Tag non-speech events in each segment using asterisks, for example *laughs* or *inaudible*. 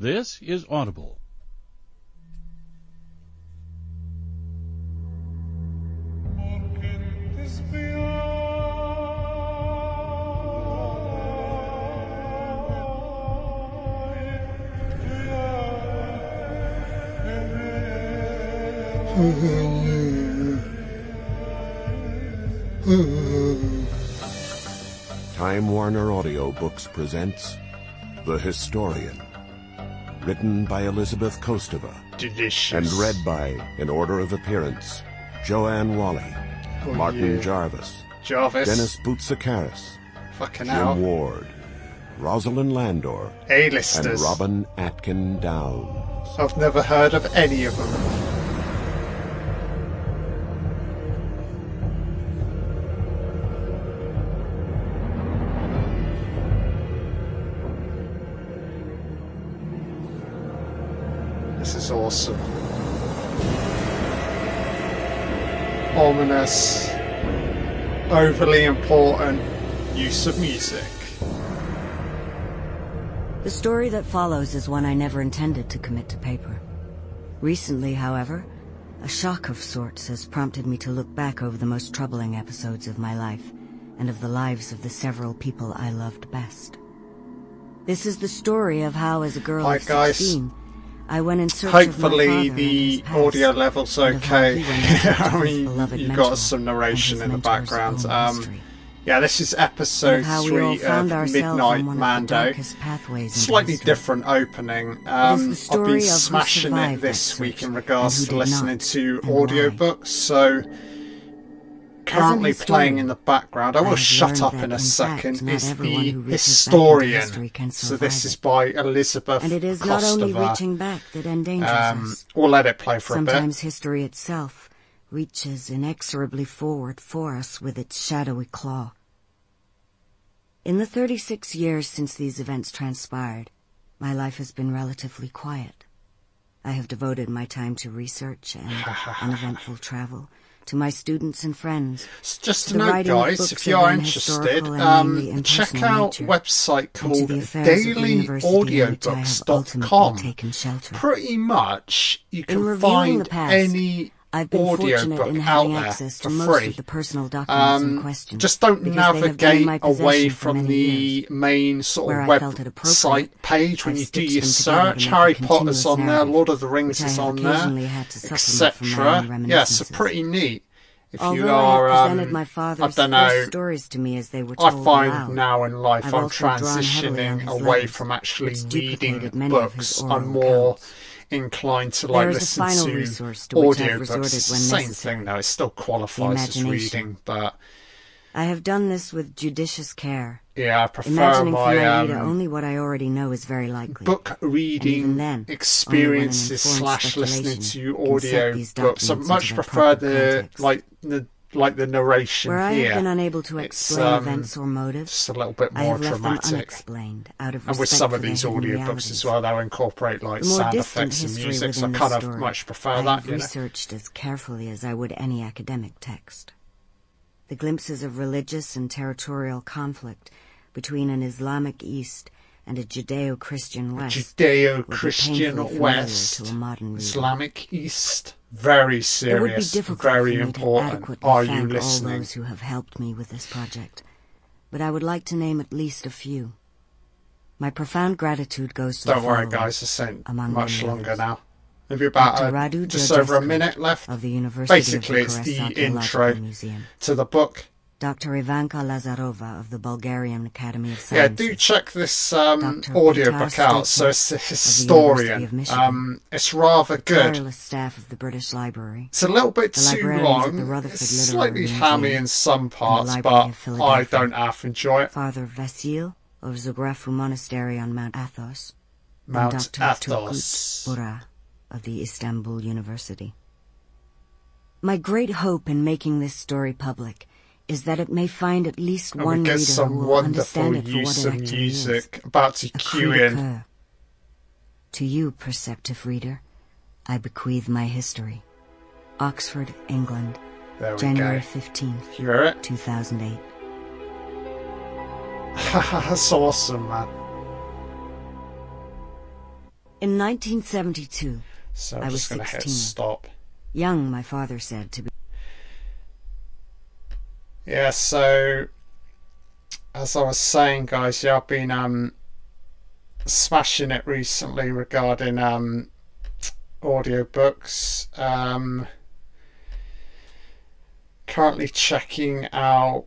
This is Audible. Time Warner Audiobooks presents The Historian. Written by Elizabeth Kostova Delicious. and read by, in order of appearance, Joanne Whalley, Oh, Martin yeah. Jarvis, Jarvis. Dennis Boutsikaris, Fucking Jim hell. Ward, Rosalind Landor, A-listers. and Robin Atkin Downes. I've never heard of any of them. Ominous, overly important use of music. The story that follows is one I never intended to commit to paper. Recently, however, a shock of sorts has prompted me to look back over the most troubling episodes of my life and of the lives of the several people I loved best. This is the story of how, as a girl Hi, of guys. 16, I went in search Hopefully the audio level's and of how okay. he went in search of I mean, you've got some narration in the background. Um, yeah, this is episode how we all three of Midnight Mando. darkest pathways into Slightly different opening. Um, I've been smashing it this week in regards to listening to audiobooks. So currently playing in the background. I will shut up in a second. Is the who reaches back into historian. So this is by Elizabeth And it is not only reaching back that endangers Um, us. we'll let it play for a bit. Sometimes history itself reaches inexorably forward for us with its shadowy claw. In the 36 years since these events transpired, my life has been relatively quiet. I have devoted my time to research and *laughs* uneventful travel, to my students and friends, Just the note, guys, if you're interested, um, check out nature, website called the affairs of the university in which I have dailyaudiobooks.com. taken shelter. Pretty much, you can find any I've been fortunate in out having there access for to most free. of the personal documents in Um, question. just don't because they have been navigate away from the years. main sort of I website page when you do your search. Harry Potter's on there, Lord of the Rings I is on there, had to supplement from my own etc. Yeah, so pretty neat. If Although you I are, have presented um, my I father's don't know, stories to me as they were told I find aloud. now in life I've I'm also drawn heavily on transitioning away letters, from actually reading duplicated many of his books. I'm more accounts. Inclined to like listen to to audiobooks. same thing though. It still qualifies as reading, but I have done this with judicious care, yeah, I prefer imagining for my reader um, only what I already know is very likely. book reading then, experiences slash listening to speculation can set audio books. I much prefer the context. like the like the narration Where I here. have been unable to It's, explain um, events or motives, just a little bit I more have left them dramatic. unexplained out of And with some of these audiobooks as well, they'll incorporate like The sound effects and music. So I kind of story, much prefer I that. have You know? researched as carefully as I would any academic text. The glimpses of religious and territorial conflict between an Islamic East and a Judeo-Christian West Judeo-Christian West, to a modern reader. Islamic East, very It would be serious, very important. Are you thank all those who have helped me with this project, but I would like to name at least a few. My profound gratitude goes to Don't worry, guys. It's ain't among much longer others. now. Maybe about Dr. uh, Radu just over a minute left of the University Basically, of it's the intro Museum. to the book. Dr. Ivanka Lazarova of the Bulgarian Academy of Sciences. Yeah, do check this um, audiobook out. So it's a historian. Of. Um, it's rather good. staff of the British Library. It's a little bit The too long. It's slightly hammy in some parts, but I don't half enjoy it. Father Vasil of Zographou Monastery on Mount Athos. Mount and Dr. Athos. Turgut Bora of the Istanbul University. My great hope in making this story public is that it may find at least And one reader some who will understand it for what of it actually music. About to is. A cue cru in. To you, perceptive reader, I bequeath my history. Oxford, England, There we January 15th, You hear it? 2008. That's *laughs* awesome, man. In 1972, So I'm was just going to hit 16. stop. young, my father said, to be. Yeah, so as I was saying, guys, yeah, I've been um smashing it recently regarding um audiobooks. Um currently checking out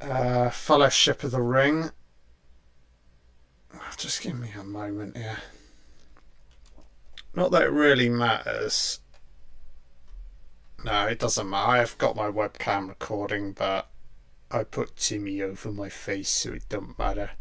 uh Fellowship of the Ring. Just give me a moment here. Not that it really matters. No, it doesn't matter. I've got my webcam recording, but I put Timmy over my face so it don't matter.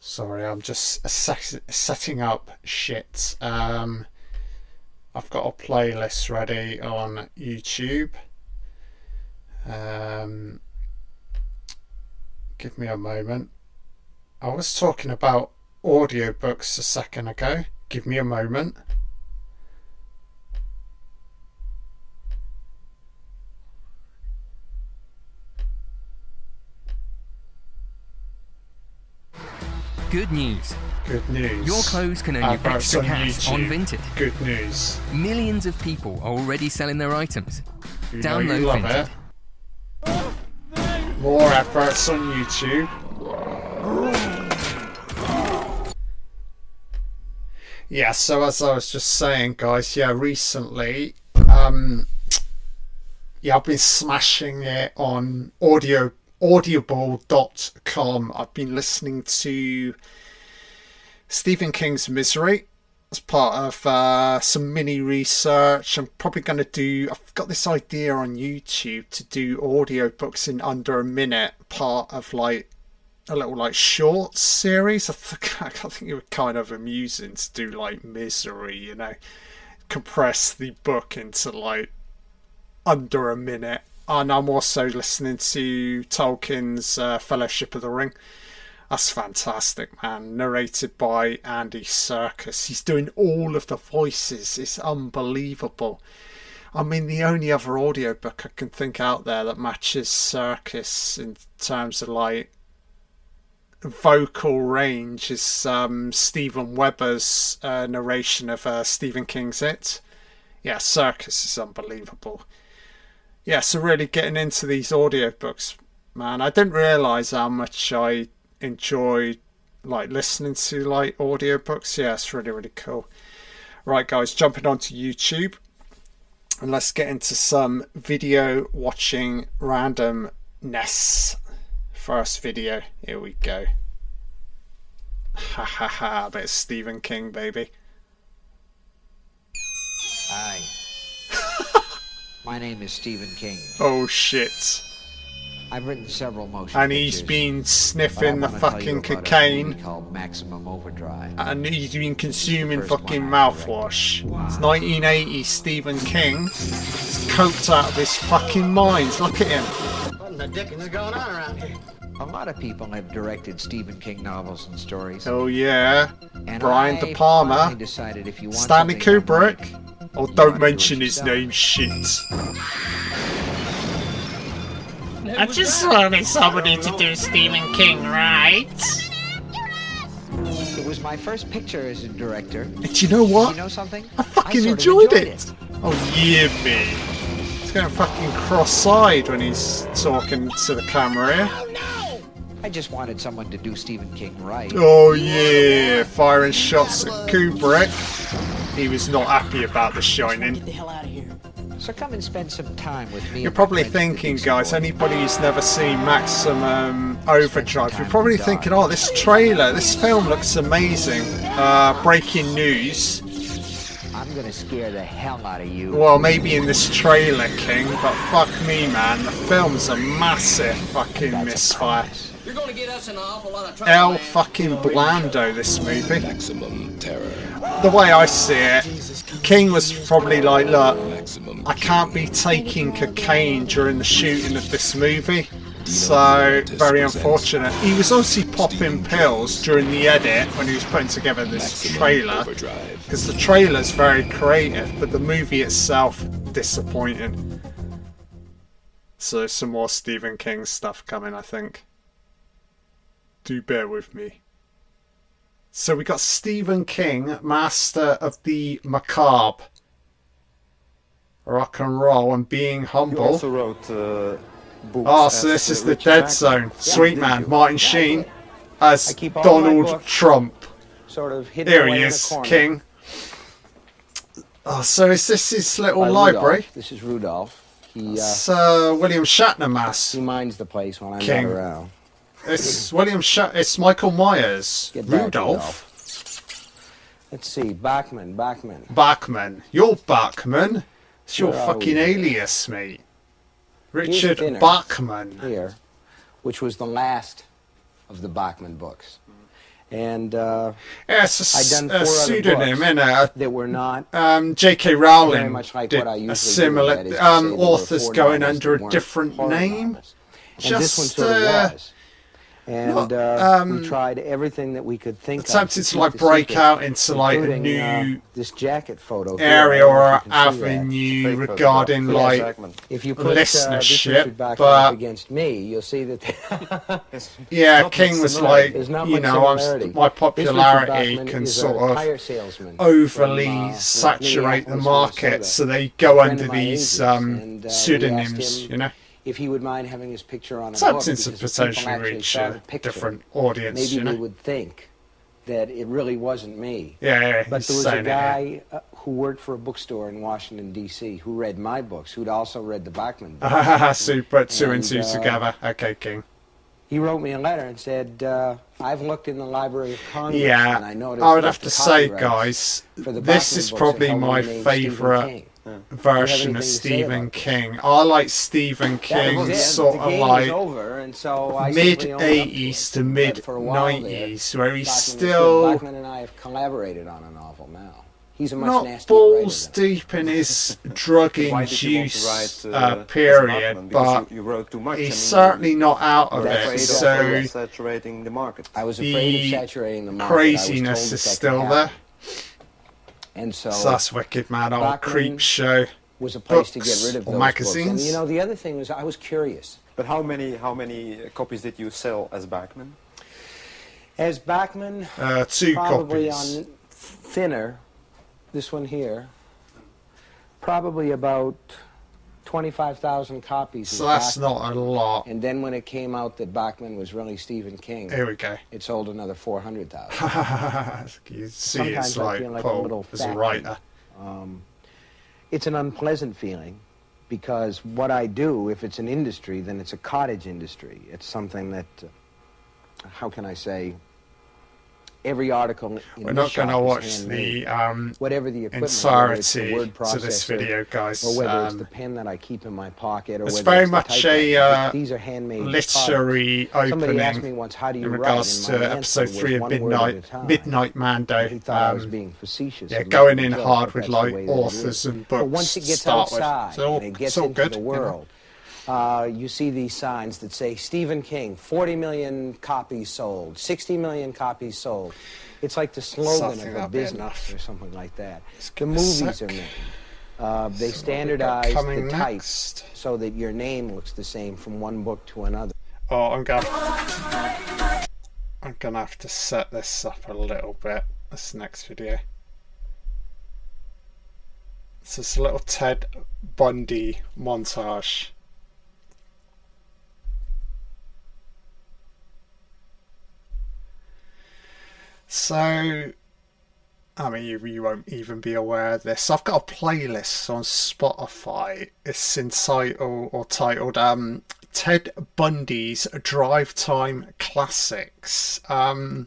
Sorry, I'm just setting up shit. Um, I've got a playlist ready on YouTube. Um, give me a moment. I was talking about audiobooks a second ago. Give me a moment. Good news. Good news. Your clothes can earn you extra on cash on YouTube. Vinted. Good news. Millions of people are already selling their items. You Download Vinted. it. More adverts on YouTube. Yeah, so as I was just saying, guys, yeah, recently, um, yeah, I've been smashing it on audio audible.com. I've been listening to Stephen King's Misery as part of uh, some mini research. I'm probably going to do, I've got this idea on YouTube to do audiobooks in under a minute, part of like a little like short series. I think, *laughs* I think it would kind of amusing to do like Misery, you know, compress the book into like under a minute. And I'm also listening to Tolkien's uh, Fellowship of the Ring. That's fantastic, man. Narrated by Andy Serkis. He's doing all of the voices. It's unbelievable. I mean, the only other audiobook I can think out there that matches Serkis in terms of like vocal range is um, Steven Weber's uh, narration of uh, Stephen King's It. Yeah, Serkis is unbelievable. Yeah, so really getting into these audiobooks, man. I didn't realise how much I enjoy like listening to like audiobooks. Yeah, it's really, really cool. Right guys, jumping onto YouTube and let's get into some video watching randomness. First video, here we go. Ha ha ha, bit Stephen King, baby. Hi. *laughs* My name is Stephen King. Oh shit. I've written several motion And he's pictures, been but I sniffing the wanna tell you fucking cocaine. movie called Maximum Overdrive. And he's been consuming fucking I mouthwash. It's 1980 Stephen King. He's coked out of his fucking mind. Look at him. What in the dickens is going on around here? A lot of people have directed Stephen King novels and stories. Oh yeah. and Brian I De Palma. decided if you want Stanley Kubrick. right, Oh, don't ought to do it mention his name, shit. I just wanted somebody to do Stephen King right. It was my first picture as a director. And you know what? You know something? I fucking sort of enjoyed, it. Oh yeah, me. He's going fucking cross-eyed when he's talking to the camera here. Oh, I just wanted someone to do Stephen King right. Oh yeah, firing shots at Kubrick. He was not happy about The Shining. Get the hell out of here. So come and spend some time with me. You're probably friends at the thinking, guys, anybody who's never seen Maximum Overdrive, you're probably thinking, oh, this trailer, this film looks amazing. Uh, breaking news. I'm gonna scare the hell out of you. Well, maybe in this trailer, King, but fuck me, man. The film's a massive fucking That's misfire. You're going to get us in an awful lot of trouble. El fucking Blando, this movie. Maximum terror. The way I see it, King was probably like, look, I can't be taking cocaine during the shooting of this movie. So very unfortunate. He was obviously popping pills during the edit when he was putting together this trailer because the trailer's very creative, but the movie itself disappointing. So some more Stephen King stuff coming, I think. Do bear with me. So we got Stephen King, master of the macabre, rock and roll, and being humble. You also wrote uh. Oh, so this uh, is the Dead Bachman. Zone. Yeah, Sweet man, you? Martin Yeah, Sheen as I keep all my Donald Trump. Sort of hidden Here he is. King. Oh, so is this his little By library? Rudolph. This is Rudolph. He uh, uh, William Shatner mass. he minds the place when I'm King. not around. It's William Shat. It's Michael Myers. Get back, Rudolph. Let's see, Bachman, Bachman. Bachman. You're Bachman. It's your Where fucking alias, mate. Richard. Bachman. here, which was the last of the Bachman books, and uh, Yeah, it's a, I'd done a four other pseudonym, books. innit? that were not. Um, J.K. Very Rowling much like did what I usually a similar. to um, say there were authors going under a different name. And this one Just, sort of uh, was. And not, uh, um, we tried everything that we could think of. attempted to, like, the break secret, out into, like, a including, uh, new this jacket photo area I or if you can see that. avenue regarding Yes, like Bachman. If you put uh, this listenership, Richard Bachman but- against me, you'll see that *laughs* yeah, King was similarity. like you know I'm, my popularity can sort of overly from, uh, saturate the market, so they go under these um, and, uh, pseudonyms, him you know. If he would mind having his picture on a book. Something to because if people potentially actually reach a picture, different audience, Maybe you they know. would think that it really wasn't me. Yeah, yeah, But there was a saying it, yeah. guy uh, who worked for a bookstore in Washington D.C. who read my books, who'd also read the Bachman *laughs* books. you put two and, And, two uh, together. Okay, King. he wrote me a letter and said, uh, "I've looked in the Library of Congress, Yeah, and I noticed I would have to say, guys, for the this is probably my the name Stephen favourite King. version of Stephen King. I like Stephen King was it. sort the of game like over, and so I mid simply owned up to it. 80s to mid for a while there, 90s, where he's Bachman still good. Bachman and I have collaborated on a novel now. He's a much not nastier writer balls deep in his *laughs* Why drug-induced did you want to write uh, uh, period, but Because you, you wrote too much. he's and certainly not out of you it. of So saturating the market. I was the afraid of saturating the market. Craziness is that that still could there. Happen. And so, So that's wicked, man. Old creep show. was a place to books get rid of or those magazines. books. And you know, the other thing was I was curious. But how many how many uh, copies did you sell as Bachman? As Bachman, Uh, two probably copies. on thinner, this one here, probably about 25,000 copies. So that's Bachman. not a lot. And then when it came out that Bachman was really Stephen King, Here we go. it sold another 400,000. *laughs* you see, Sometimes it's I like feel like a Paul little as a fat writer. Um, it's an unpleasant feeling because what I do, if it's an industry, then it's a cottage industry. It's something that, uh, how can I say, every article We're not going to watch the um, whatever the equipment, it's the entirety word to this video, guys. or whether it's the Um, pen that I keep in my pocket, or it's very it's much a uh, These are handmade literary products. Somebody asked me opening once, "How do you in regards to episode three of one word at a Midnight. Midnight Mando. He thought I was Um, being facetious. yeah, going in hard with like way that it authors and But books once it gets with. outside It's all- it gets into good, the you know. Uh, you see these signs that say Stephen King, 40 million copies sold, 60 million copies sold. It's like the slogan Something of a business or something like that. The give it a movies sec. are made. Uh, they So what we got standardize the type next? so that your name looks the same from one book to another. Oh, I'm gonna. I'm gonna have to set this up a little bit. This next video. This is a little Ted Bundy montage. So, I mean, you, you won't even be aware of this. I've got a playlist on Spotify. It's entitled or titled um, Ted Bundy's Drive Time Classics. Um,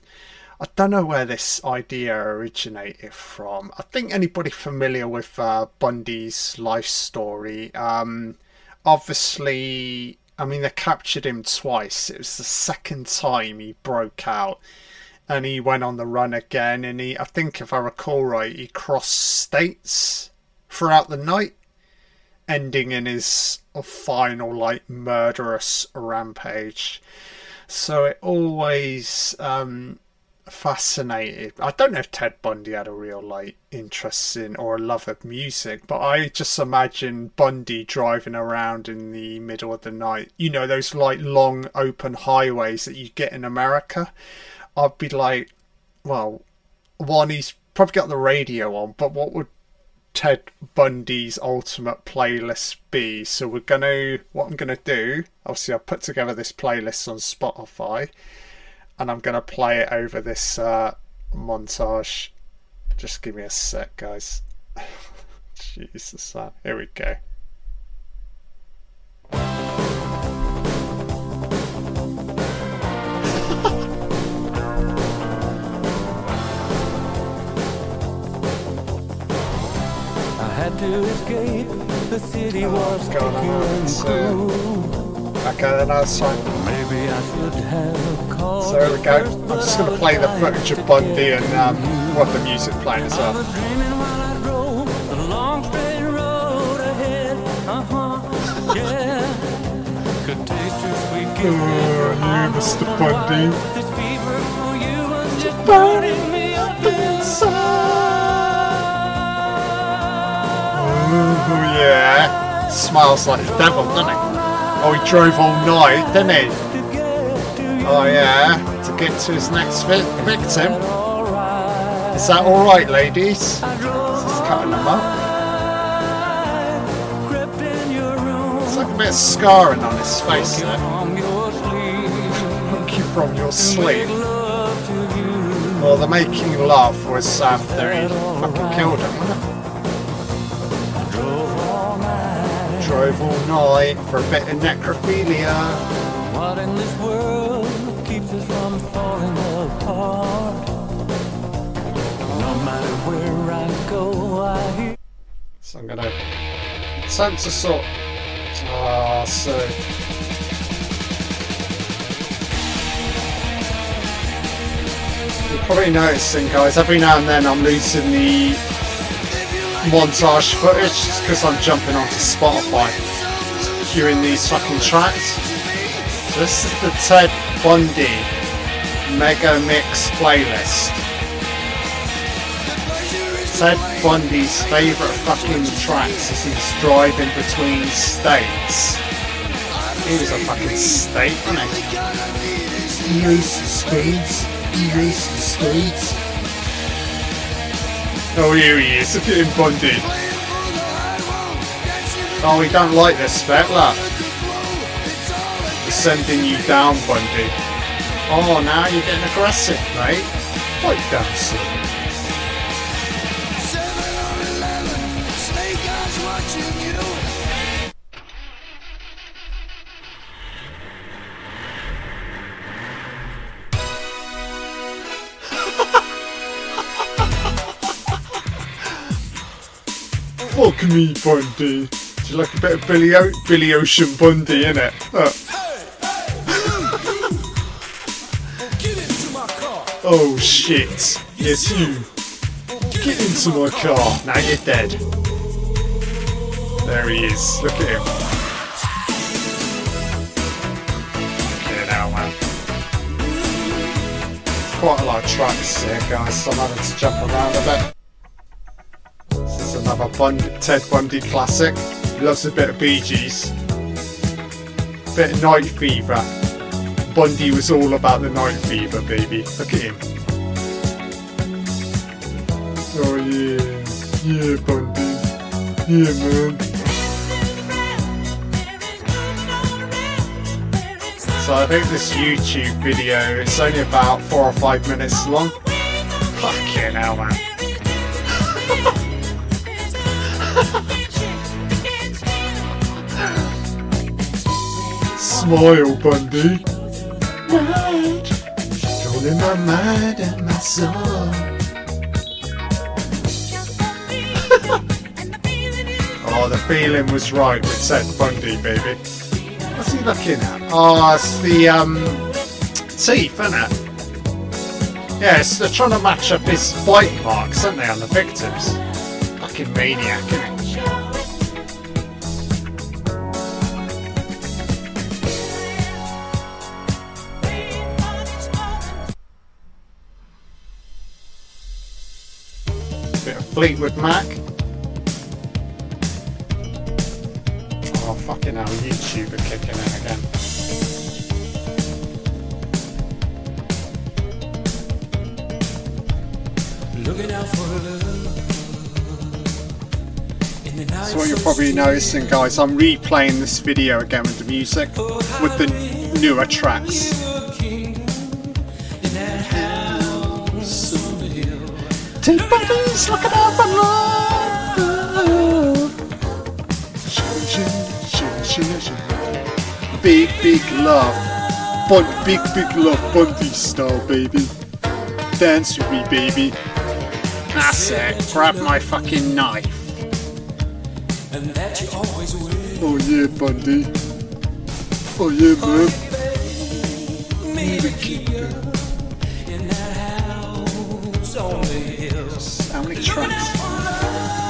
I don't know where this idea originated from. I think anybody familiar with uh, Bundy's life story, um, obviously, I mean, they captured him twice. It was the second time he broke out and he went on the run again and he i think if i recall right he crossed states throughout the night ending in his final like murderous rampage. So it always um, fascinated. I don't know if Ted Bundy had a real like interest in or a love of music, but I just imagine Bundy driving around in the middle of the night. You know those like long open highways that you get in America. I'd be like, well, one he's probably got the radio on, but what would Ted Bundy's ultimate playlist be? So we're gonna what I'm gonna do. Obviously, I've put together this playlist on Spotify, and I'm gonna play it over this uh, montage. Just give me a sec, guys. *laughs* Jesus, uh, here we go. Okay, then I'll sign. Maybe I should have called. So here we go. I'm just going to play the footage of Bundy and um, what the music playing as I well. was dreaming while I drove Oh yeah. Smiles like the devil, doesn't he? Oh, he drove all night, didn't he? Oh yeah. To get to his next vi- victim. Is that alright, ladies? Just cutting them up. It's like a bit of scarring on his face there. you from your sleep. Well, the making love was um, after he fucking killed him, Drove all night for a bit of necrophilia. What in this world keeps us from falling apart? No matter where I go, I hear. So I'm gonna attempt to sort. Ah, so. You're probably noticing, guys, every now and then I'm losing the montage footage because I'm jumping onto Spotify, queuing these fucking tracks. This is the Ted Bundy Mega Mix playlist. Ted Bundy's favourite fucking tracks as he's driving between states. He was a fucking state, wasn't he? Raced the speeds. He the speeds. Oh, here he is. Look at him, Bundy. Oh, we don't like this spec, look. We're sending you down, Bundy. Oh, now you're getting aggressive, mate. Pipe down, me, Bundy. Do you like a bit of Billy, o- Billy Ocean Bundy, innit? Uh. oh shit. Yes, you. Get into my car. Now you're dead. There he is. Look at him. Okay, now, man. Quite a lot of tracks here, guys, so I'm having to jump around a bit. Is another Bund- Ted Bundy classic. Loves a bit of Bee Gees. Bit of Night Fever. Bundy was all about the Night Fever, baby. Look at him. Oh yeah, yeah, Bundy. Yeah, man. So I think this YouTube video it's only about four or five minutes long. Fucking hell, man. *laughs* Smile, Bundy. Controlling my mind and my soul. oh, the feeling was right with Ted Bundy, baby. What's he looking at? Oh, it's the um teeth, isn't it? Yes, they're trying to match up his bite marks, aren't they, on the victims? fucking maniac. Bit of Fleetwood Mac. Oh fucking hell, YouTuber kicking in again. You're probably noticing, guys, I'm replaying this video again with the music, with the newer tracks. Two buddies looking out for love. Big, big love. Bun- big, big love, Bundy style, baby. Dance with me, baby. That's it. Grab my fucking knife. Oh yeah, Bundy. Oh yeah, man. Maybe keep in that house on the hill. How many tracks?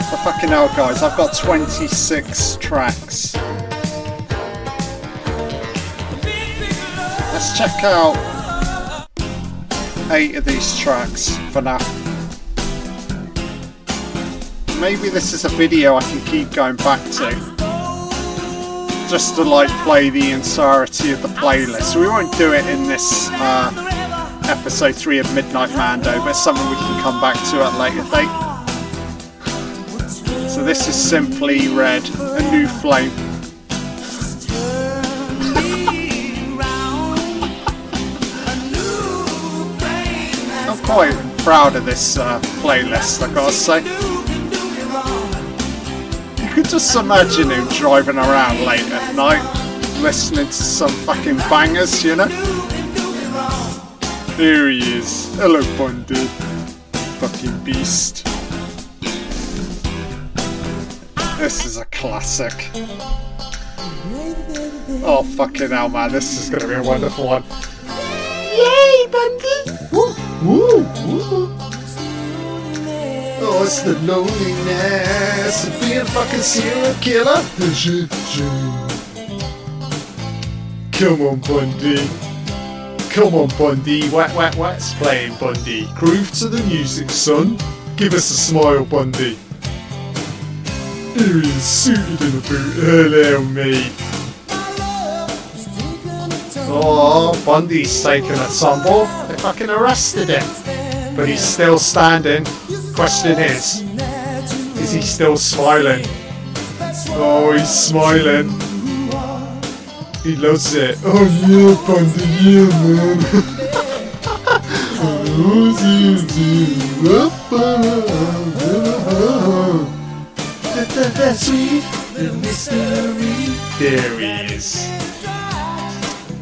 Oh, fucking hell, guys. I've got 26 tracks. Let's check out eight of these tracks for now. Maybe this is a video I can keep going back to. Just to like play the entirety of the playlist. We won't do it in this uh, episode 3 of Midnight Mando, but something we can come back to at later date. So this is simply Red, a new flame. *laughs* I'm quite proud of this uh, playlist, I gotta say. You could just imagine him driving around late at night, listening to some fucking bangers, you know? Here he is. Hello, Bundy. Fucking beast. This is a classic. Oh, fucking hell, man. This is gonna be a wonderful one. Yay, Bundy! Woo, woo, woo. It's the loneliness of being a fucking serial killer. Come on, Bundy. Come on, Bundy. Wet, wet, wet's playing, Bundy. Groove to the music, son. Give us a smile, Bundy. Here he is, suited in a boot. Hello, mate. Oh, Bundy's taken a tumble. They fucking arrested him. But he's still standing. Question is, is he still smiling? Oh, he's smiling. He loves it. Oh yeah, Bundy, yeah, man. Sweet mystery. There he is.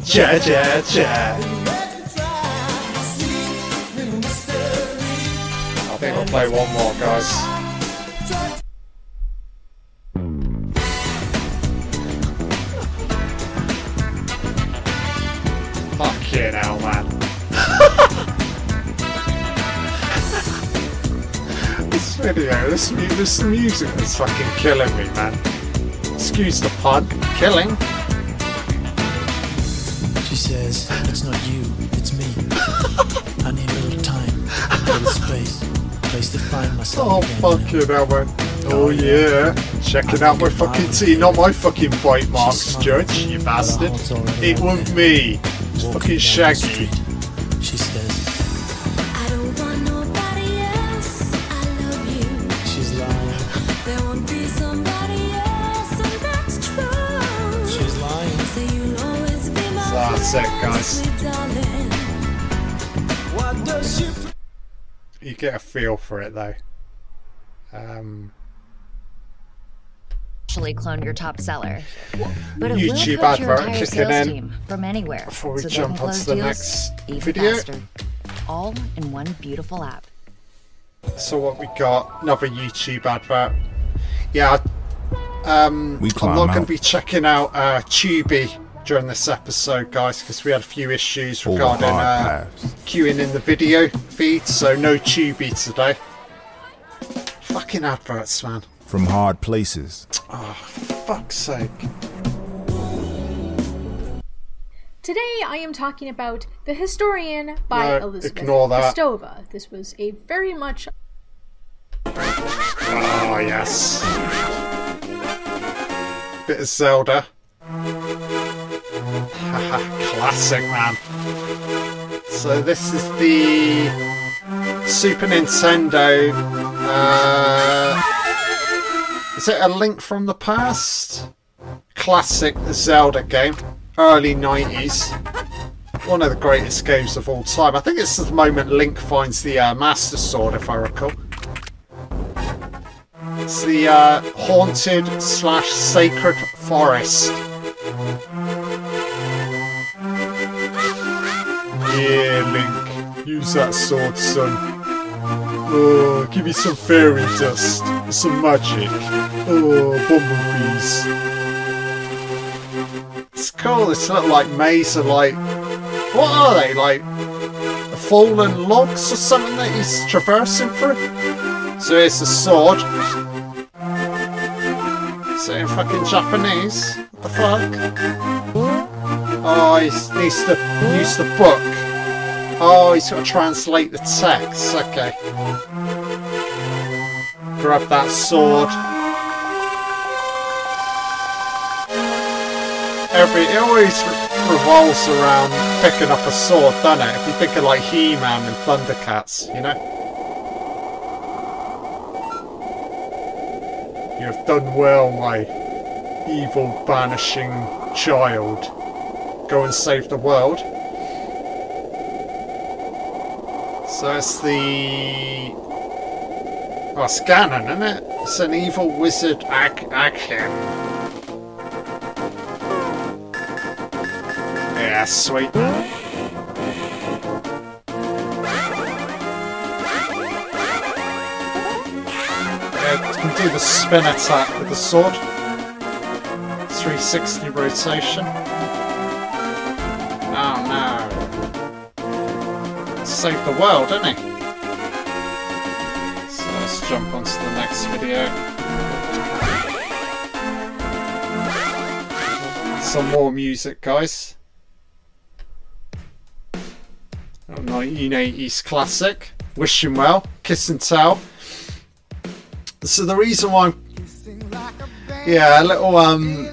Cha cha cha. I think we'll play one more, guys. Fucking hell, man. *laughs* this video, this, mu- this music is fucking killing me, man. Excuse the pun. Killing. She says, it's not you, to find myself Oh, again. fucking hell, man. Oh, yeah. Checking out my fucking tea, not my fucking bite marks, Judge, you bastard. It wasn't me. It's fucking Shaggy. She says, she's lying. She's lying. So that's it, guys. Feel for it, though. Um, actually clone your top seller. But it YouTube will coach your entire sales team from anywhere. before we so jump onto the next even video. faster. All in one beautiful app. so what we got? Another YouTube advert. Yeah, um, We I'm not going to be checking out uh, Tubi during this episode, guys, because we had a few issues regarding uh, queuing in the video feed, so no Tubi today. Fucking adverts, man. From hard places. Oh, for fuck's sake. Today I am talking about The Historian by No, Elizabeth ignore. Kostova. This was a very much Oh, yes. Bit of Zelda. *laughs* Classic, man. So this is the Super Nintendo. Uh, is it a Link from the Past? Classic Zelda game, early 90s. One of the greatest games of all time. I think it's the moment Link finds the uh, Master Sword, if I recall. It's the uh, haunted slash sacred forest. Yeah, Link. Use that sword, son. Oh, give me some fairy dust. Some magic. Oh, bumblebees. It's cool. It's not like maze of like. What are they? Like fallen logs or something that he's traversing through? So here's the sword. In fucking Japanese? What the fuck? Oh, he needs to use the book. Oh, he's got to translate the text. Okay. Grab that sword. Every it always revolves around picking up a sword, doesn't it? If you think of like He-Man and Thundercats, you know. You have done well, my evil banishing child. Go and save the world. So it's the. Oh, it's Ganon, isn't it? It's an evil wizard ac- action. Yeah, sweet. Can do the spin attack with the sword. 360 rotation. Save the world, didn't he? So let's jump onto the next video. Some more music, guys. Oh, 1980s classic. Wish him well. Kiss and tell. So the reason why I'm yeah, a little um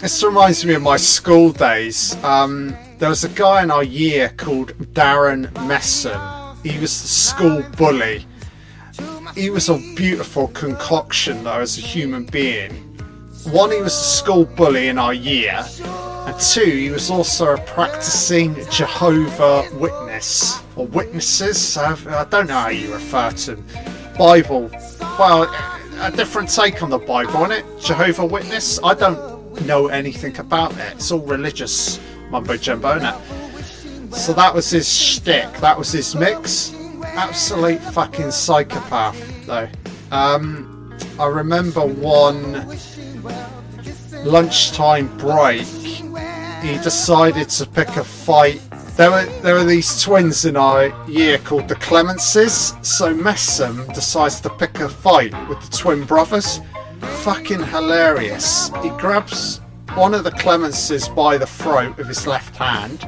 this reminds me of my school days. Um, there was a guy in our year called Darren Messon. He was the school bully. He was a beautiful concoction, though, as a human being. One, he was a school bully in our year, and two, he was also a practicing Jehovah Witness or witnesses. I don't know how you refer to them. Bible. Well, a different take on the Bible, isn't it? Jehovah Witness. I don't know anything about it. It's all religious mumbo jumbo? So that was his shtick. That was his mix. Absolute fucking psychopath, though. Um, I remember one lunchtime break. He decided to pick a fight. There were there were these twins in our year called the Clemences. So Messam decides to pick a fight with the twin brothers fucking hilarious. He grabs one of the Clemences by the throat with his left hand,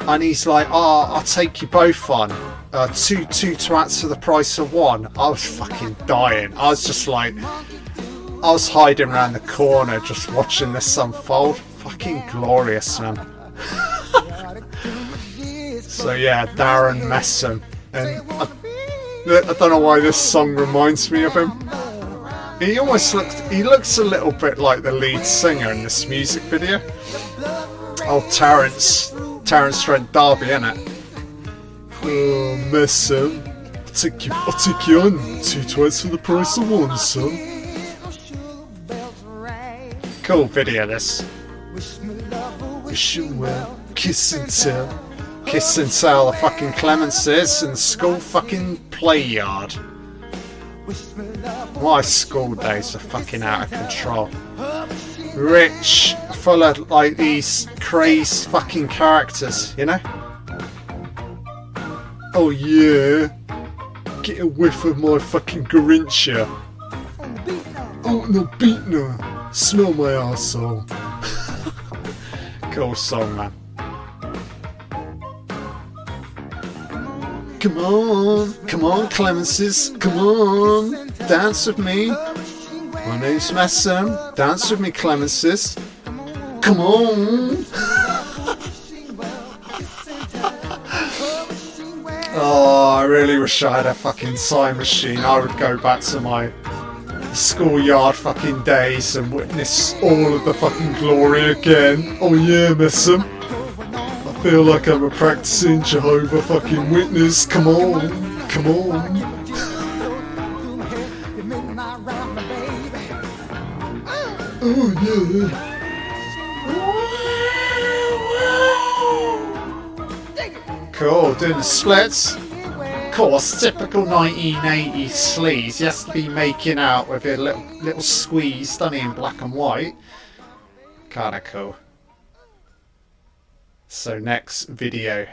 and he's like, "Oh, I'll take you both on. Uh, two two twats for the price of one." I was fucking dying. I was just like, I was hiding around the corner, just watching this unfold. Fucking glorious, man. *laughs* so yeah, Darren Messam, and I, I don't know why this song reminds me of him. He almost looks. He looks a little bit like the lead singer in this music video. Oh, Terence, Terence Trent D'Arby, innit? Oh, miss him. I'll take you. I'll take you on two twice for the price of one, son. Cool video, this. Wish you well. Kiss and tell. Kiss and tell the fucking Clemences in the school fucking play yard. My school days are fucking out of control. Rich, full of like these crazy fucking characters, you know? Oh yeah. Get a whiff of my fucking Garincha. Oh no, beating her. Smell my arsehole. *laughs* cool song, man. Come on, come on, Clemences, come on. Dance with me. My name's Massam. Dance with me, Clemensis. Come on. *laughs* oh, I really wish I had a fucking time machine. I would go back to my schoolyard fucking days and witness all of the fucking glory again. Oh yeah, Massam. I feel like I'm a practicing Jehovah fucking Witness. Come on, come on. Cool, doing the splits. Of course, typical 1980s sleaze. He to be making out with a little, little squeeze, done in black and white. Kinda cool. So next video,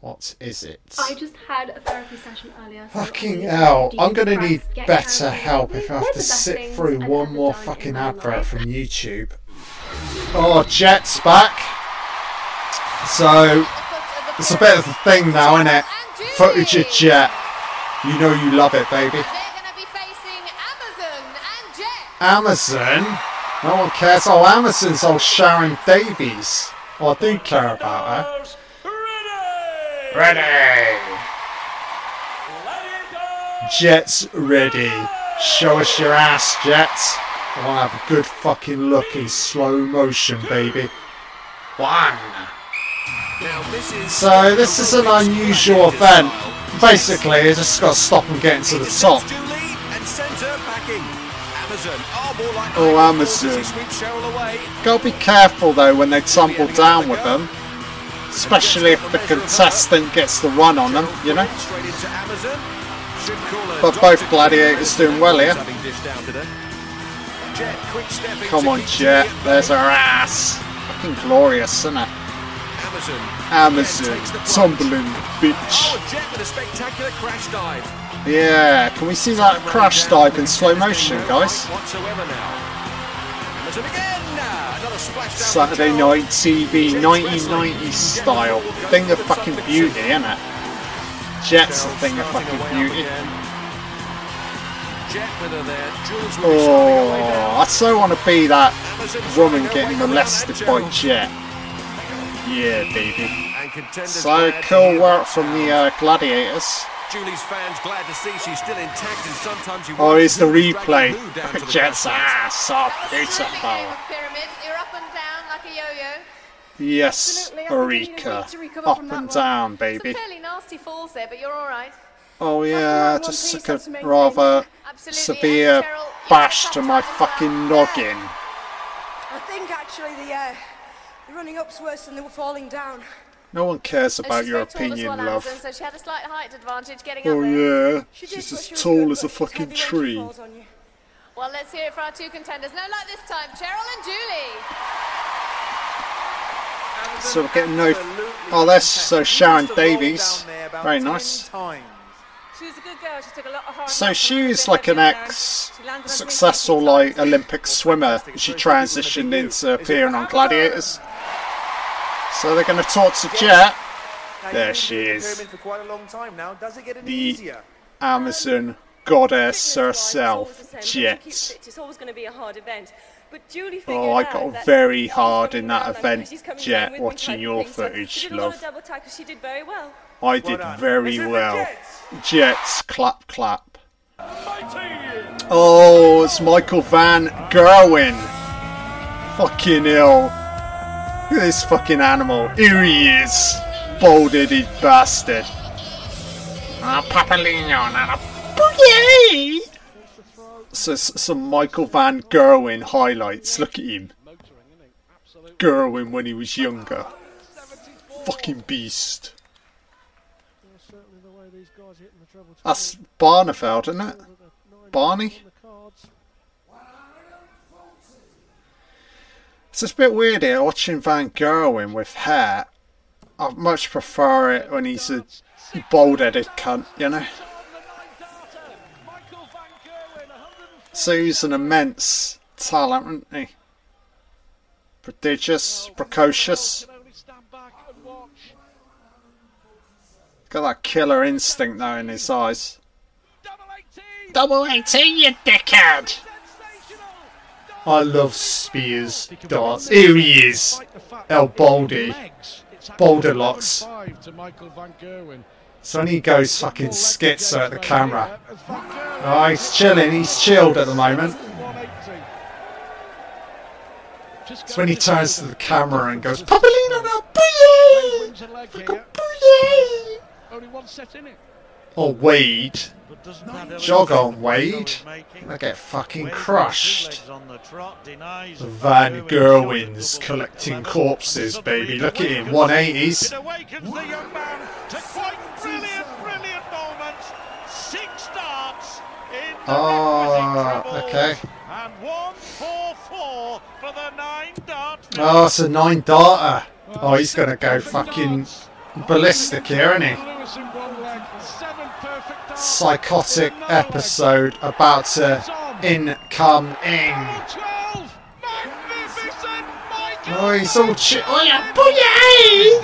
what is it? I just had a therapy session earlier. so Fucking hell, I'm gonna need better help if I have to sit through one more fucking advert from YouTube. Oh, Jet's back. So, it's a bit of a thing now, isn't it? Footage of Jet. You know you love it, baby. Amazon? No one cares. Oh, Amazon's old Sharron Davies. Oh, I do care about her. Ready! Jet's ready. Show us your ass, Jets. I want to have a good fucking look in slow motion, baby. One. So this is an unusual event. Basically, you just got to stop and get into the top. Oh, Amazon. Gotta be careful though when they tumble down with them. Especially if the contestant gets the run on them, you know? But both gladiators doing well here. Come on, Jet. There's our ass. Fucking glorious, isn't it? Amazon. Tumbling, bitch. Yeah, can we see that crash dive in slow motion, guys? Saturday night TV, 1990s style. Thing of fucking beauty, isn't it? Jet's a thing of fucking beauty. Oh, I so want to be that woman getting molested by Jet. Yeah, baby. So cool work from the uh, gladiators. Julie's fans glad to see she's still intact and sometimes you Oh, here's the replay. Look at Jet's ass, so beautiful. You're up and down like a yo-yo. Yes, Eureka. Up and down, baby. Fairly nasty falls there, but you're all right. Oh yeah, just took a rather severe bash to my fucking noggin. I think actually the, uh, the running up's worse than the falling down. No one cares about she's your very as opinion, well, Alison, love. so she had a slight height advantage getting Oh up there. yeah, she's as tall as a fucking tree. Well, let's hear it for our two contenders. No luck this time, Cheryl and Julie. So we're getting no. Oh, that's so Sharron Davies. Very nice. She was a good girl. She took a lot of hard So she was like an ex-successful like Olympic swimmer. She transitioned into appearing on Gladiators. So they're going to talk to Jet. There she is, for quite a long time now. Does it get any the? Amazon goddess herself, Jet. It's always going to be a hard event. But Julie oh, figured Oh, I got very hard in that event, coming Jet, watching your footage, She did a lot of love. double tackles. She did very well. I did very well. Jets, clap, clap. Oh, it's Michael Van Gerwen. Fucking hell. Look at this fucking animal. Here he is. Bald-headed bastard. Ah, Papalino, and a booyah! So, some Michael Van Gerwen highlights. Look at him. Gerwen when he was younger. Fucking beast. That's Barneveld, isn't it? Barney? It's just a bit weird here watching Van Gerwen with hair. I much prefer it when he's a bald headed cunt, you know? So he's an immense talent, isn't he? Prodigious, precocious. Got that killer instinct though in his eyes. double 18, you dickhead! I love spears, darts. Here he is, El Baldy, Boulder locks. So when he goes fucking schizo at the camera. Oh, he's chilling. He's chilled at the moment. It's when he turns to the camera and goes, Papalina booyah! Only one set in it. Or Wade. Jog on, Wade. I get fucking crushed. Van Gerwen's collecting corpses, baby. Look at him, 180s. awakens the young man to quite brilliant, brilliant moments. Six starts in the Oh, okay. and one four four for the nine dart. Oh, it's a nine darter. Oh, he's gonna go fucking ballistic here, isn't he? Psychotic episode about to income in. Oh, he's all chi- Oh, yeah, booyah!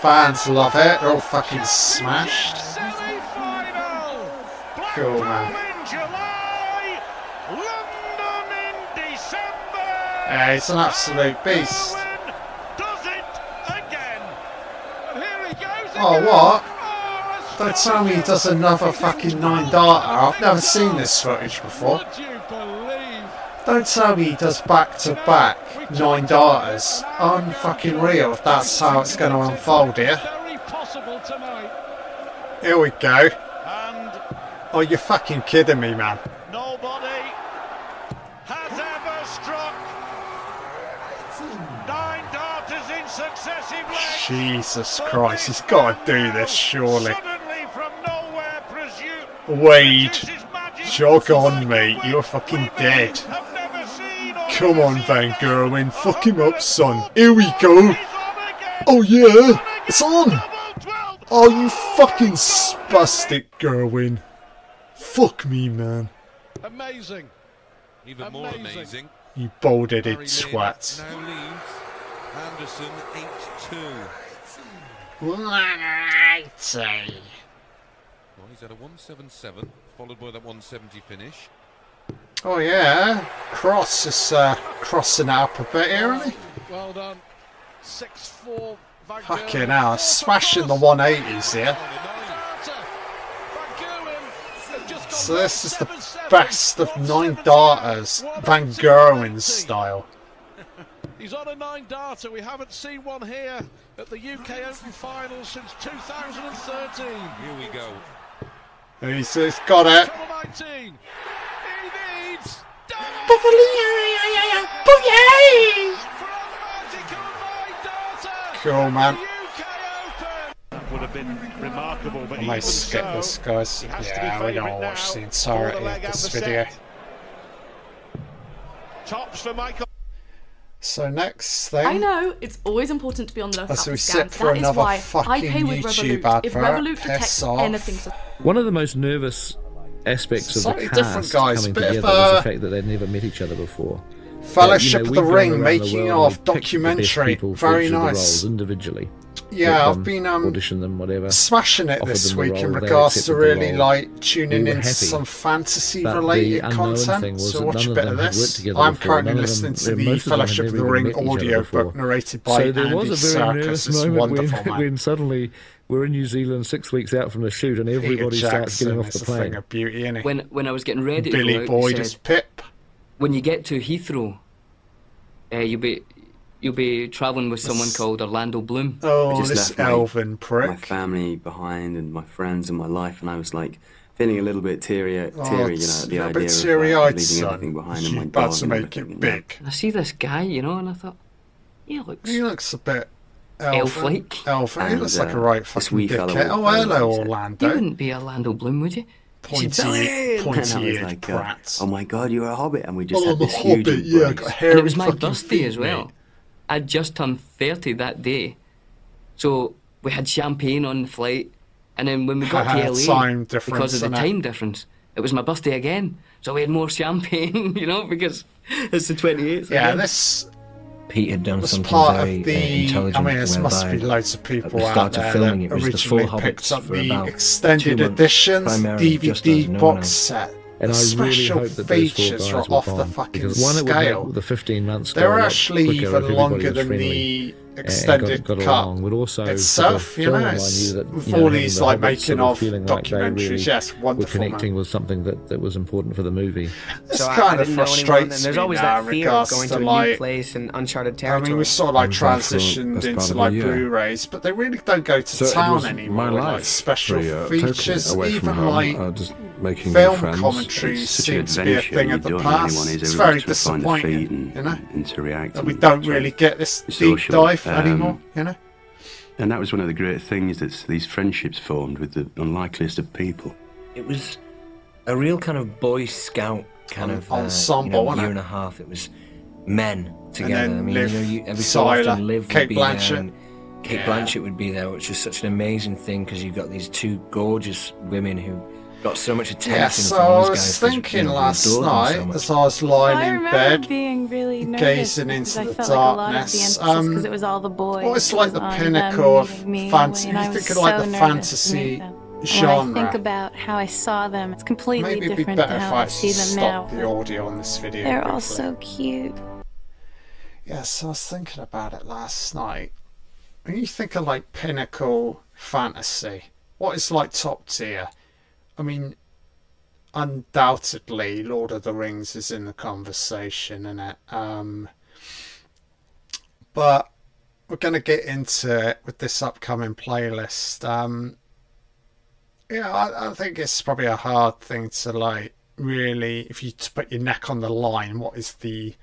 Fans love it. They're all fucking smashed. Cool, man. Yeah, he's an absolute beast. Oh, what? Don't tell me he does another fucking nine darter. I've never seen this footage before. Don't tell me he does back to back nine darters. I'm fucking real if that's how it's going to unfold here. Here we go. Oh, you're fucking kidding me, man. Nobody Jesus Christ, he's got to do this, surely. From nowhere, presume Wade, jog on, mate. You're fucking dead. Come on, Van Gerwen. Fuck him up, son. Here we go. Oh, yeah. It's on. Oh, you fucking spastic Gerwen. Fuck me, man. Amazing. Even more amazing. You bald-headed Barry twat. Now leads Anderson 8-2. Righty. Well, he's had a 177, followed by that 170 finish. Oh, yeah. Cross is uh, crossing it up a bit here, isn't he? Well done. Six four. Van Fucking hell. Smashing the 180s here. So this is the best of nine darters, Van Gerwen style. He's on a nine darter. We haven't seen one here at the UK Open Finals since 2013. Here we go. He's, he's got it. 19. He needs Cool, man. would have been remarkable, but I might skip so, this, guys. he has to be Yeah, we don't favourite watch the for entirety of this video. Tops for Michael. So next thing. I know it's always important to be on the lookout As we for sit scams. for That is another why I fucking pay with YouTube Revolut. If advert, Revolut piss detects off. anything sus- One of the most nervous aspects of Slightly the different, cast guys. coming Bit of, together was uh, the fact that they'd never met each other before. Fellowship you of the Ring, gone around the making world of we've picked the best documentary. people for Very each of the nice. roles individually. Yeah, I've them been um, audition them, whatever. smashing it this week in regards to really like tuning We were into some fantasy related content. So watch a bit of this. I'm before. currently listening them- to the most of them had Fellowship of the Ring met audio book narrated by so there Andy was a very Serkis. nervous It's moment wonderful, when, man. when suddenly we're in New Zealand six weeks out from the shoot and Peter everybody starts Jackson getting off is the a thing plane. of beauty, innit? When when I was getting ready Billy to go out, Boyd he as said, Pip. when you get to Heathrow, uh, you'll be you'll be travelling with someone called Orlando Bloom. Oh, I just this left my- prick. my family behind and my friends and my life, and I was like feeling a little bit teary, Oh, teary you know, at the a idea bit of uh, teary-eyed, leaving son. everything behind and You're my about to make it big. I see this guy, you know, and I thought, he looks He looks a bit elf-like. Elven. He And, looks like a uh, right this fucking wee dickhead. Oh, hello, Orlando. he said- You wouldn't be Orlando Bloom, would you? He said, Pointy, "Brilliant." And I pointy-eared like, uh, oh my god, you're a hobbit, and we just Oh, had I'm a this huge hobbit, yeah, I embrace. And it was my fucking birthday feet, as well. Mate. I'd just turned 30 that day. So we had champagne on the flight. And then when we got *laughs* to LA, Time because of the innit? time difference, it was my birthday again. So we had more *laughs* champagne, you know, because it's the 28th. Yeah, again. this Pete had done something very of uh, the. intelligent. I mean, there must be loads of people at out there of filming, that it was the full originally picked up for the about extended two months, editions primarily just as DVD box set. And the I really special hope that those four features guys are off the fucking because one, it would scale. make the 15 months They're actually even longer than friendly the extended got, got cut along. But also for the itself, you know, it's- that, with you all know, having these the like Hobbits making sort of feeling like they documentaries, really yes, were wonderful. man. connecting with something that, that was important for the movie. It's So I- I kind of didn't know anyone, frustrates and there's always that in fear of going to to a new place and uncharted territory. I mean, we sort of like And transitioned that's into like it, yeah. Blu-rays, but they really don't go to So town was anymore. my with, life, like special really, uh, features, away from even home, like uh, just making film friends. commentaries It's seem to be a thing of the don't know anyone past. It's very trying to find their feet disappointing, you know. and to react. And we don't really get this deep social. Dive Um, anymore, you know. And that was one of the great things that these friendships formed with the unlikeliest of people. It was a real kind of Boy Scout kind En- of uh, ensemble, you know, wasn't year it? and a half. It was men together. then I mean, Liv you know, you, every so Tyler, often Liv Kate would be Blanchett. there, and Kate Yeah. Blanchett would be there, which was such an amazing thing because you've got these two gorgeous women who got so much attention Yeah, so I was guys 'cause, thinking you know, we last night so as I was lying I in remember bed, being really nervous gazing into I the felt like a lot of the darkness. emphasis because um, it was all the boys. what is like the pinnacle of meeting me fantasy? and I You was think of like so the nervous to fantasy them. Genre. When I think about how I saw them, it's completely Maybe it'd be different better to if how I I see them now. the audio on this video. They're all so cute. Yes, I was thinking about it last night. When you think of like pinnacle fantasy, what is like top tier? I mean, undoubtedly, Lord of the Rings is in the conversation, isn't it? Um, but we're going to get into it with this upcoming playlist. Um, yeah, I, I think it's probably a hard thing to like really, if you put your neck on the line, what is the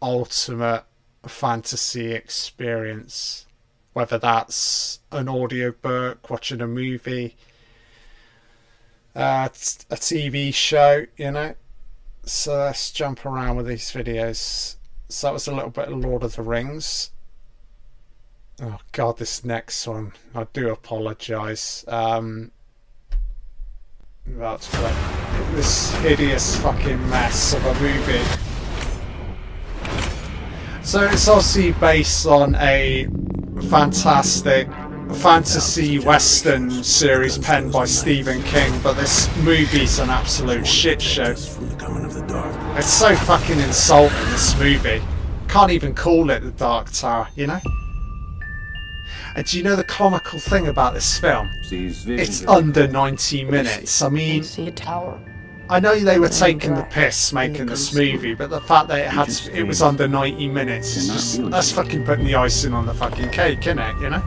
ultimate fantasy experience? Whether that's an audiobook, watching a movie, uh, a TV show, you know. So let's jump around with these videos. So that was a little bit of Lord of the Rings. Oh God, this next one. I do apologise. Um, that's this hideous fucking mess of a movie. So it's obviously based on a fantastic fantasy western series penned by Stephen King, but this movie's an absolute shit show. It's so fucking insulting, this movie. Can't even call it The Dark Tower, you know? And do you know the comical thing about this film? It's under 90 minutes. I mean, I know they were taking the piss making this movie, but the fact that it had it was under 90 minutes is just that's fucking putting the icing on the fucking cake, isn't it? You know.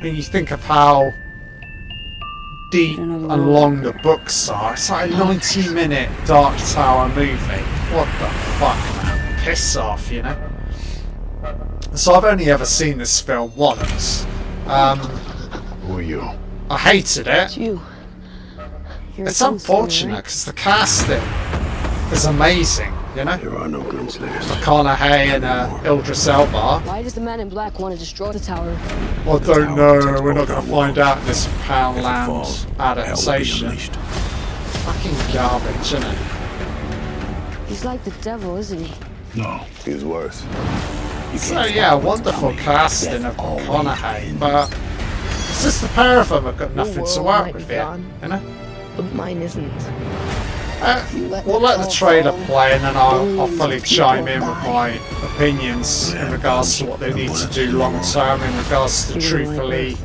And you think of how deep and long the books are. It's like a 90 minute Dark Tower movie. What the fuck, man? Piss off, you know. So I've only ever seen this film once. Um, Who are you? I hated it. you. You're It's gunslinger, unfortunate right? because the casting is amazing, you know? There are no gunslingers. McConaughey and uh, Idris Elba. Why does the man in black want to destroy the tower? I don't know, we're not going to find out in this Poundland adaptation. Fucking garbage, isn't it? He's like the devil, isn't he? No. He's worse. So yeah, wonderful casting of McConaughey, but it's just the pair of them have got nothing to work with here, you know? But mine isn't. Uh, we'll let the trailer play and then I'll, I'll fully chime in with my opinions in regards to what they need to do long term in regards to truthfully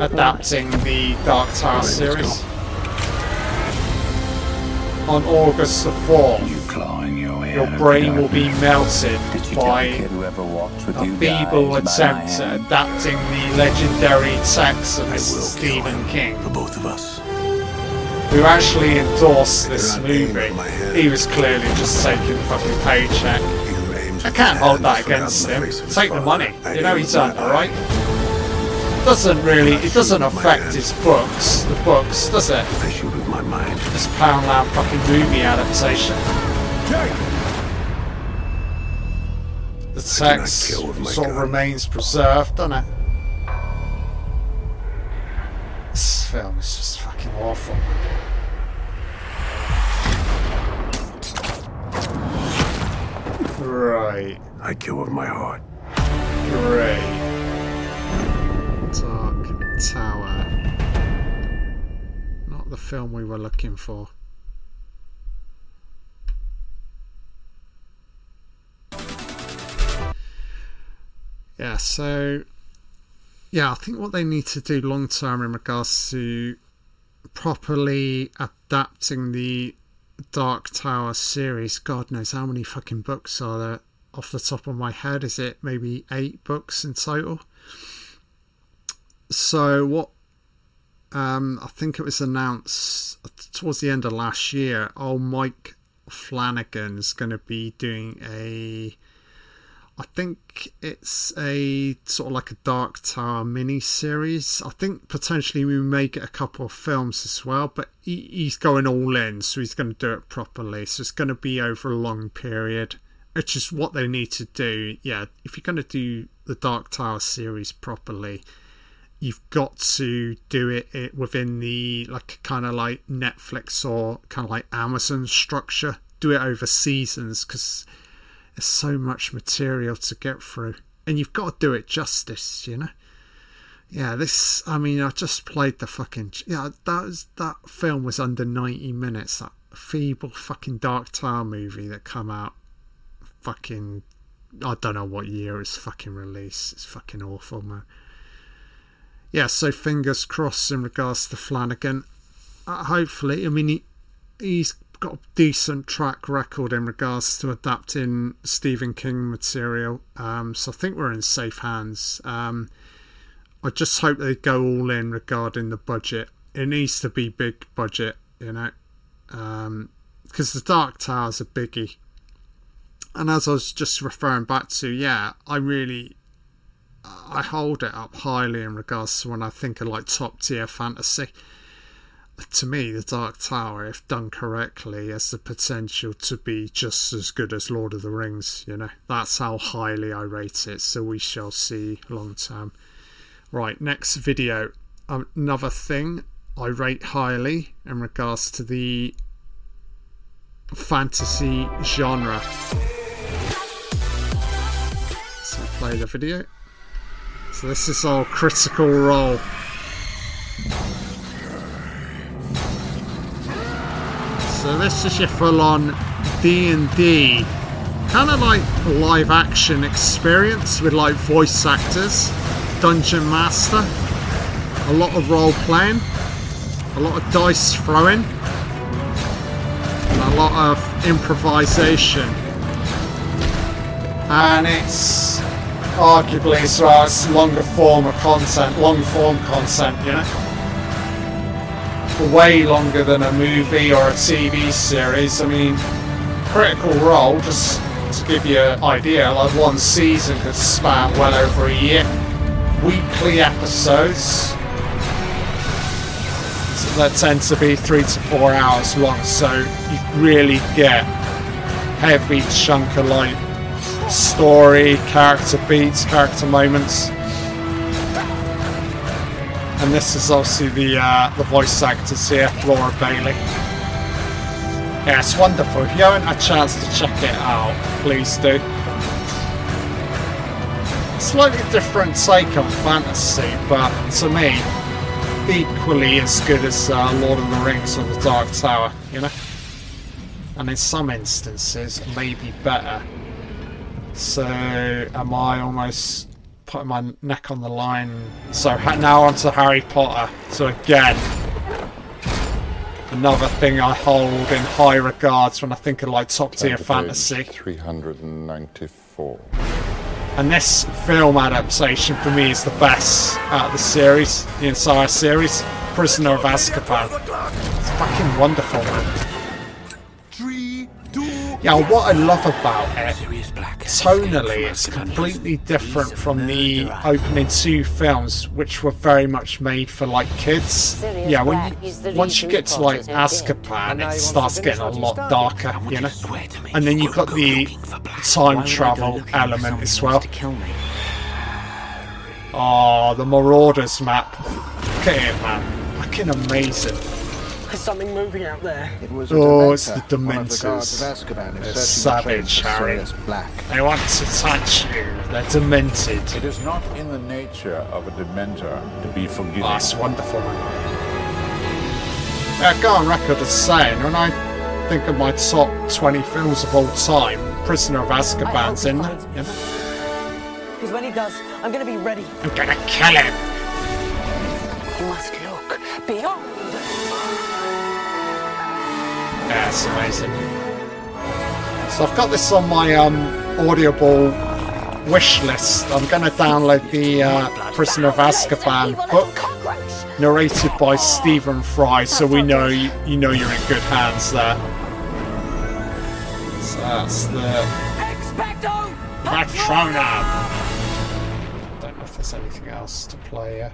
adapting the Dark Tower series. On August the 4th, your brain will be melted by a feeble attempt at adapting the legendary text of. Stephen King. For both of us. Who actually endorsed this movie. He was clearly just taking a fucking paycheck. I can't hold that against him. Take the money. You know he's earned it, right? Doesn't really, it doesn't affect his books, the books, does it? I shoot with. This Poundland fucking movie adaptation. The text sort of remains preserved, doesn't it? This film is just awful. Right. I kill with my heart. Great. Dark Tower. Not the film we were looking for. Yeah, so yeah, I think what they need to do long term in regards to properly adapting the Dark Tower series. God knows how many fucking books are there off the top of my head. Is it maybe eight books in total? So what? Um, I think it was announced towards the end of last year. Oh, Mike Flanagan's going to be doing a. I think it's a sort of like a Dark Tower mini series. I think potentially we may get a couple of films as well, but he, he's going all in, so he's going to do it properly. So it's going to be over a long period, which is what they need to do. Yeah, if you're going to do the Dark Tower series properly, you've got to do it, it within the like kind of like Netflix or kind of like Amazon structure. Do it over seasons because there's so much material to get through, and you've got to do it justice, you know. Yeah, this. I mean, I just played the fucking. Yeah, that was that film was under ninety minutes. That feeble fucking Dark Tower movie that come out. Fucking, I don't know what year it's fucking released. It's fucking awful, man. Yeah, so fingers crossed in regards to Flanagan. Uh, hopefully, I mean, he, he's got a decent track record in regards to adapting Stephen King material. Um, so I think we're in safe hands. Um, I just hope they go all in regarding the budget. It needs to be big budget, you know, because the Dark Tower's a biggie. And as I was just referring back to, yeah, I really, I hold it up highly in regards to when I think of like top tier fantasy to me, the Dark Tower, if done correctly, has the potential to be just as good as Lord of the Rings. You know, that's how highly I rate it. So we shall see long term. Right, next video. Another thing I rate highly in regards to the fantasy genre. So play the video. So this is our critical role. So this is your full-on D&D, kind of like live action experience with like voice actors, dungeon master, a lot of role playing, a lot of dice throwing, and a lot of improvisation. And it's arguably well as longer form of content, long form content, you know way longer than a movie or a TV series. I mean, Critical Role, just to give you an idea, like one season could span well over a year. Weekly episodes that tend to be three to four hours long, so you really get heavy chunk of like story, character beats, character moments and this is obviously the uh, the voice actors here, Laura Bailey. Yeah, it's wonderful. If you haven't had a chance to check it out, please do. Slightly different take on fantasy, but to me, equally as good as uh, Lord of the Rings or the Dark Tower, you know? And in some instances, maybe better. So, am I almost putting my neck on the line. So now on to Harry Potter. So again, another thing I hold in high regards when I think of like top tier fantasy. 394. And this film adaptation for me is the best out of the series, the entire series. Prisoner of Azkaban. It's fucking wonderful, man. Yeah, what I love about it, tonally, it's completely different from the opening two films, which were very much made for like kids. Yeah, when you, once you get to like Azkaban, it starts getting a lot darker, you know. And then you've got the time travel element as well. Oh, the Marauders map. Look at it, man. Fucking amazing. There's something moving out there. It was Oh, it's the One of the guards of Dementors. They're the savage, for Harry. Black. They want to touch you. They're demented. It is not in the nature of a Dementor to be forgiving. Oh, that's wonderful, man. Yeah, I go on record as saying, when I think of my top 20 films of all time, Prisoner of Azkaban's in there. you know? Because when he does, I'm going to be ready. I'm gonna kill him. You must look beyond. It's amazing. So I've got this on my um, Audible wish list. I'm going to download the uh, Prisoner of Azkaban book, narrated by Stephen Fry, so we know you, you know you're in good hands there. So that's the Patronum. Don't know if there's anything else to play here.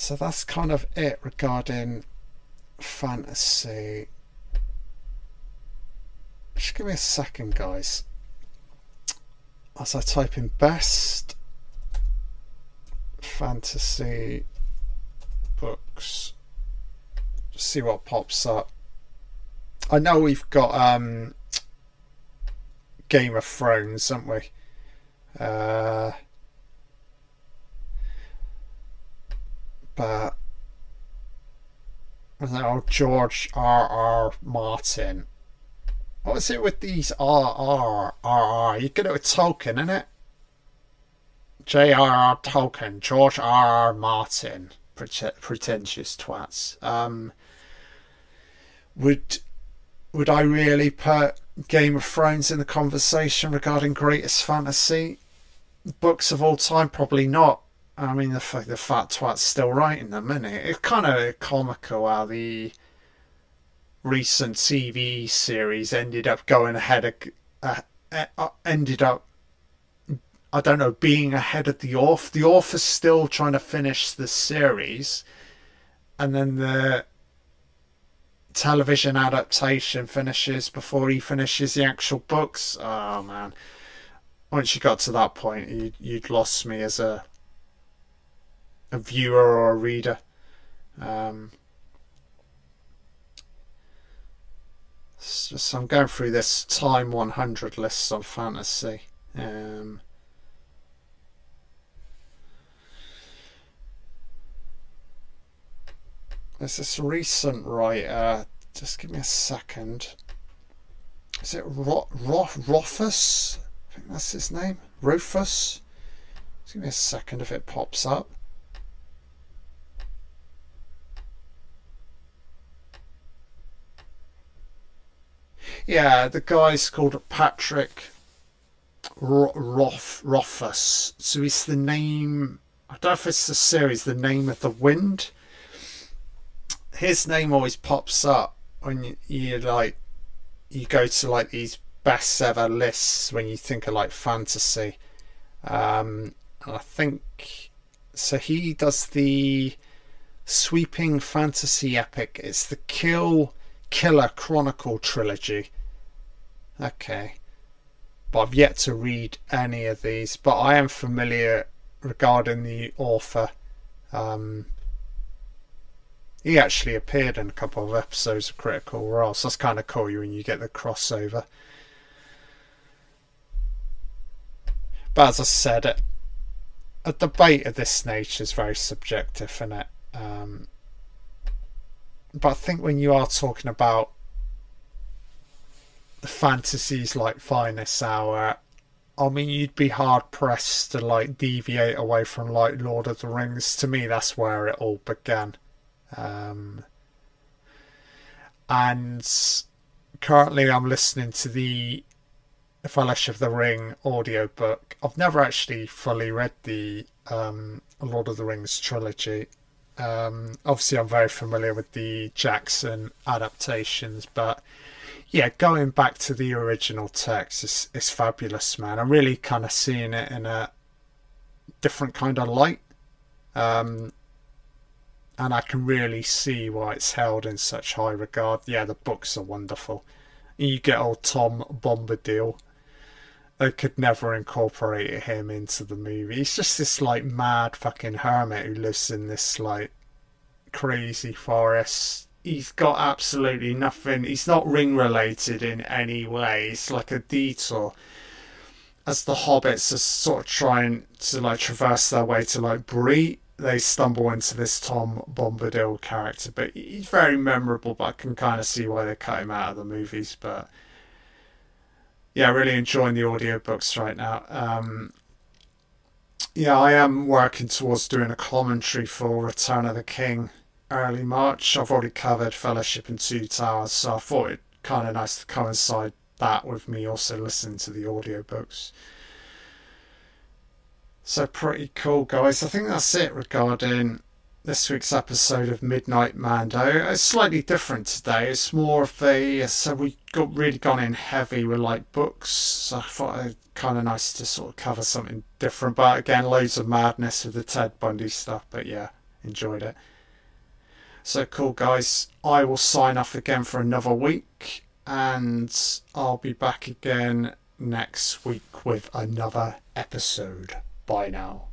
So that's kind of it regarding fantasy. Just give me a second, guys. As I type in best fantasy books, see what pops up. I know we've got um, Game of Thrones, haven't we? Uh, but don't know, George R. R. Martin. What is it with these R. R. R. R? You get it with Tolkien, innit? J. R. R. Tolkien, George R. R. Martin, Prete- pretentious twats. Um, would would I really put Game of Thrones in the conversation regarding greatest fantasy books of all time? Probably not. I mean, the the fat twat's still writing them, isn't it? It's kind of comical how the recent TV series ended up going ahead of, uh, uh, ended up, I don't know, being ahead of the author. The author's still trying to finish the series, and then the television adaptation finishes before he finishes the actual books. Oh man! Once you got to that point, you, you'd lost me as a a viewer or a reader. Um, so, I'm going through this Time 100 lists on fantasy. Um, there's this recent writer. Just give me a second. Is it Ro- Ro-? I think that's his name. Rufus. Just give me a second if it pops up. Yeah, the guy's called Patrick Ro- Roth Rothfuss. So it's the name. I don't know if it's the series, the name of the wind. His name always pops up when you, you like you go to like these best ever lists when you think of like fantasy. Um, I think so. He does the sweeping fantasy epic. It's the Kill Killer Chronicle trilogy. Okay. But I've yet to read any of these, but I am familiar regarding the author. Um, he actually appeared in a couple of episodes of Critical Role, so that's kind of cool when you get the crossover. But as I said, a, debate of this nature is very subjective, isn't it? Um, but I think when you are talking about the fantasies like Finest Hour, I mean, you'd be hard pressed to like deviate away from like Lord of the Rings. To me, that's where it all began. Um, and currently, I'm listening to the Fellowship of the Ring audiobook. I've never actually fully read the um, Lord of the Rings trilogy. Um, obviously, I'm very familiar with the Jackson adaptations, but yeah, going back to the original text is is fabulous, man. I'm really kind of seeing it in a different kind of light, um, and I can really see why it's held in such high regard. Yeah, the books are wonderful. You get old Tom Bombadil they could never incorporate him into the movie. He's just this like mad fucking hermit who lives in this like crazy forest. He's got absolutely nothing. He's not ring related in any way. It's like a detour. As the hobbits are sort of trying to like traverse their way to like Bree, they stumble into this Tom Bombadil character. But he's very memorable. But I can kind of see why they cut him out of the movies. But yeah, really enjoying the audiobooks right now. Um, yeah, I am working towards doing a commentary for Return of the King early March. I've already covered Fellowship and Two Towers, so I thought it kind of nice to coincide that with me also listening to the audiobooks. So pretty cool, guys. I think that's it regarding this week's episode of Midnight Mando. It's slightly different today. It's more of a so we got really gone in heavy with like books. So I thought it kind of nice to sort of cover something different. But again, loads of madness with the Ted Bundy stuff. But yeah, enjoyed it. So cool, guys. I will sign off again for another week, and I'll be back again next week with another episode. Bye now.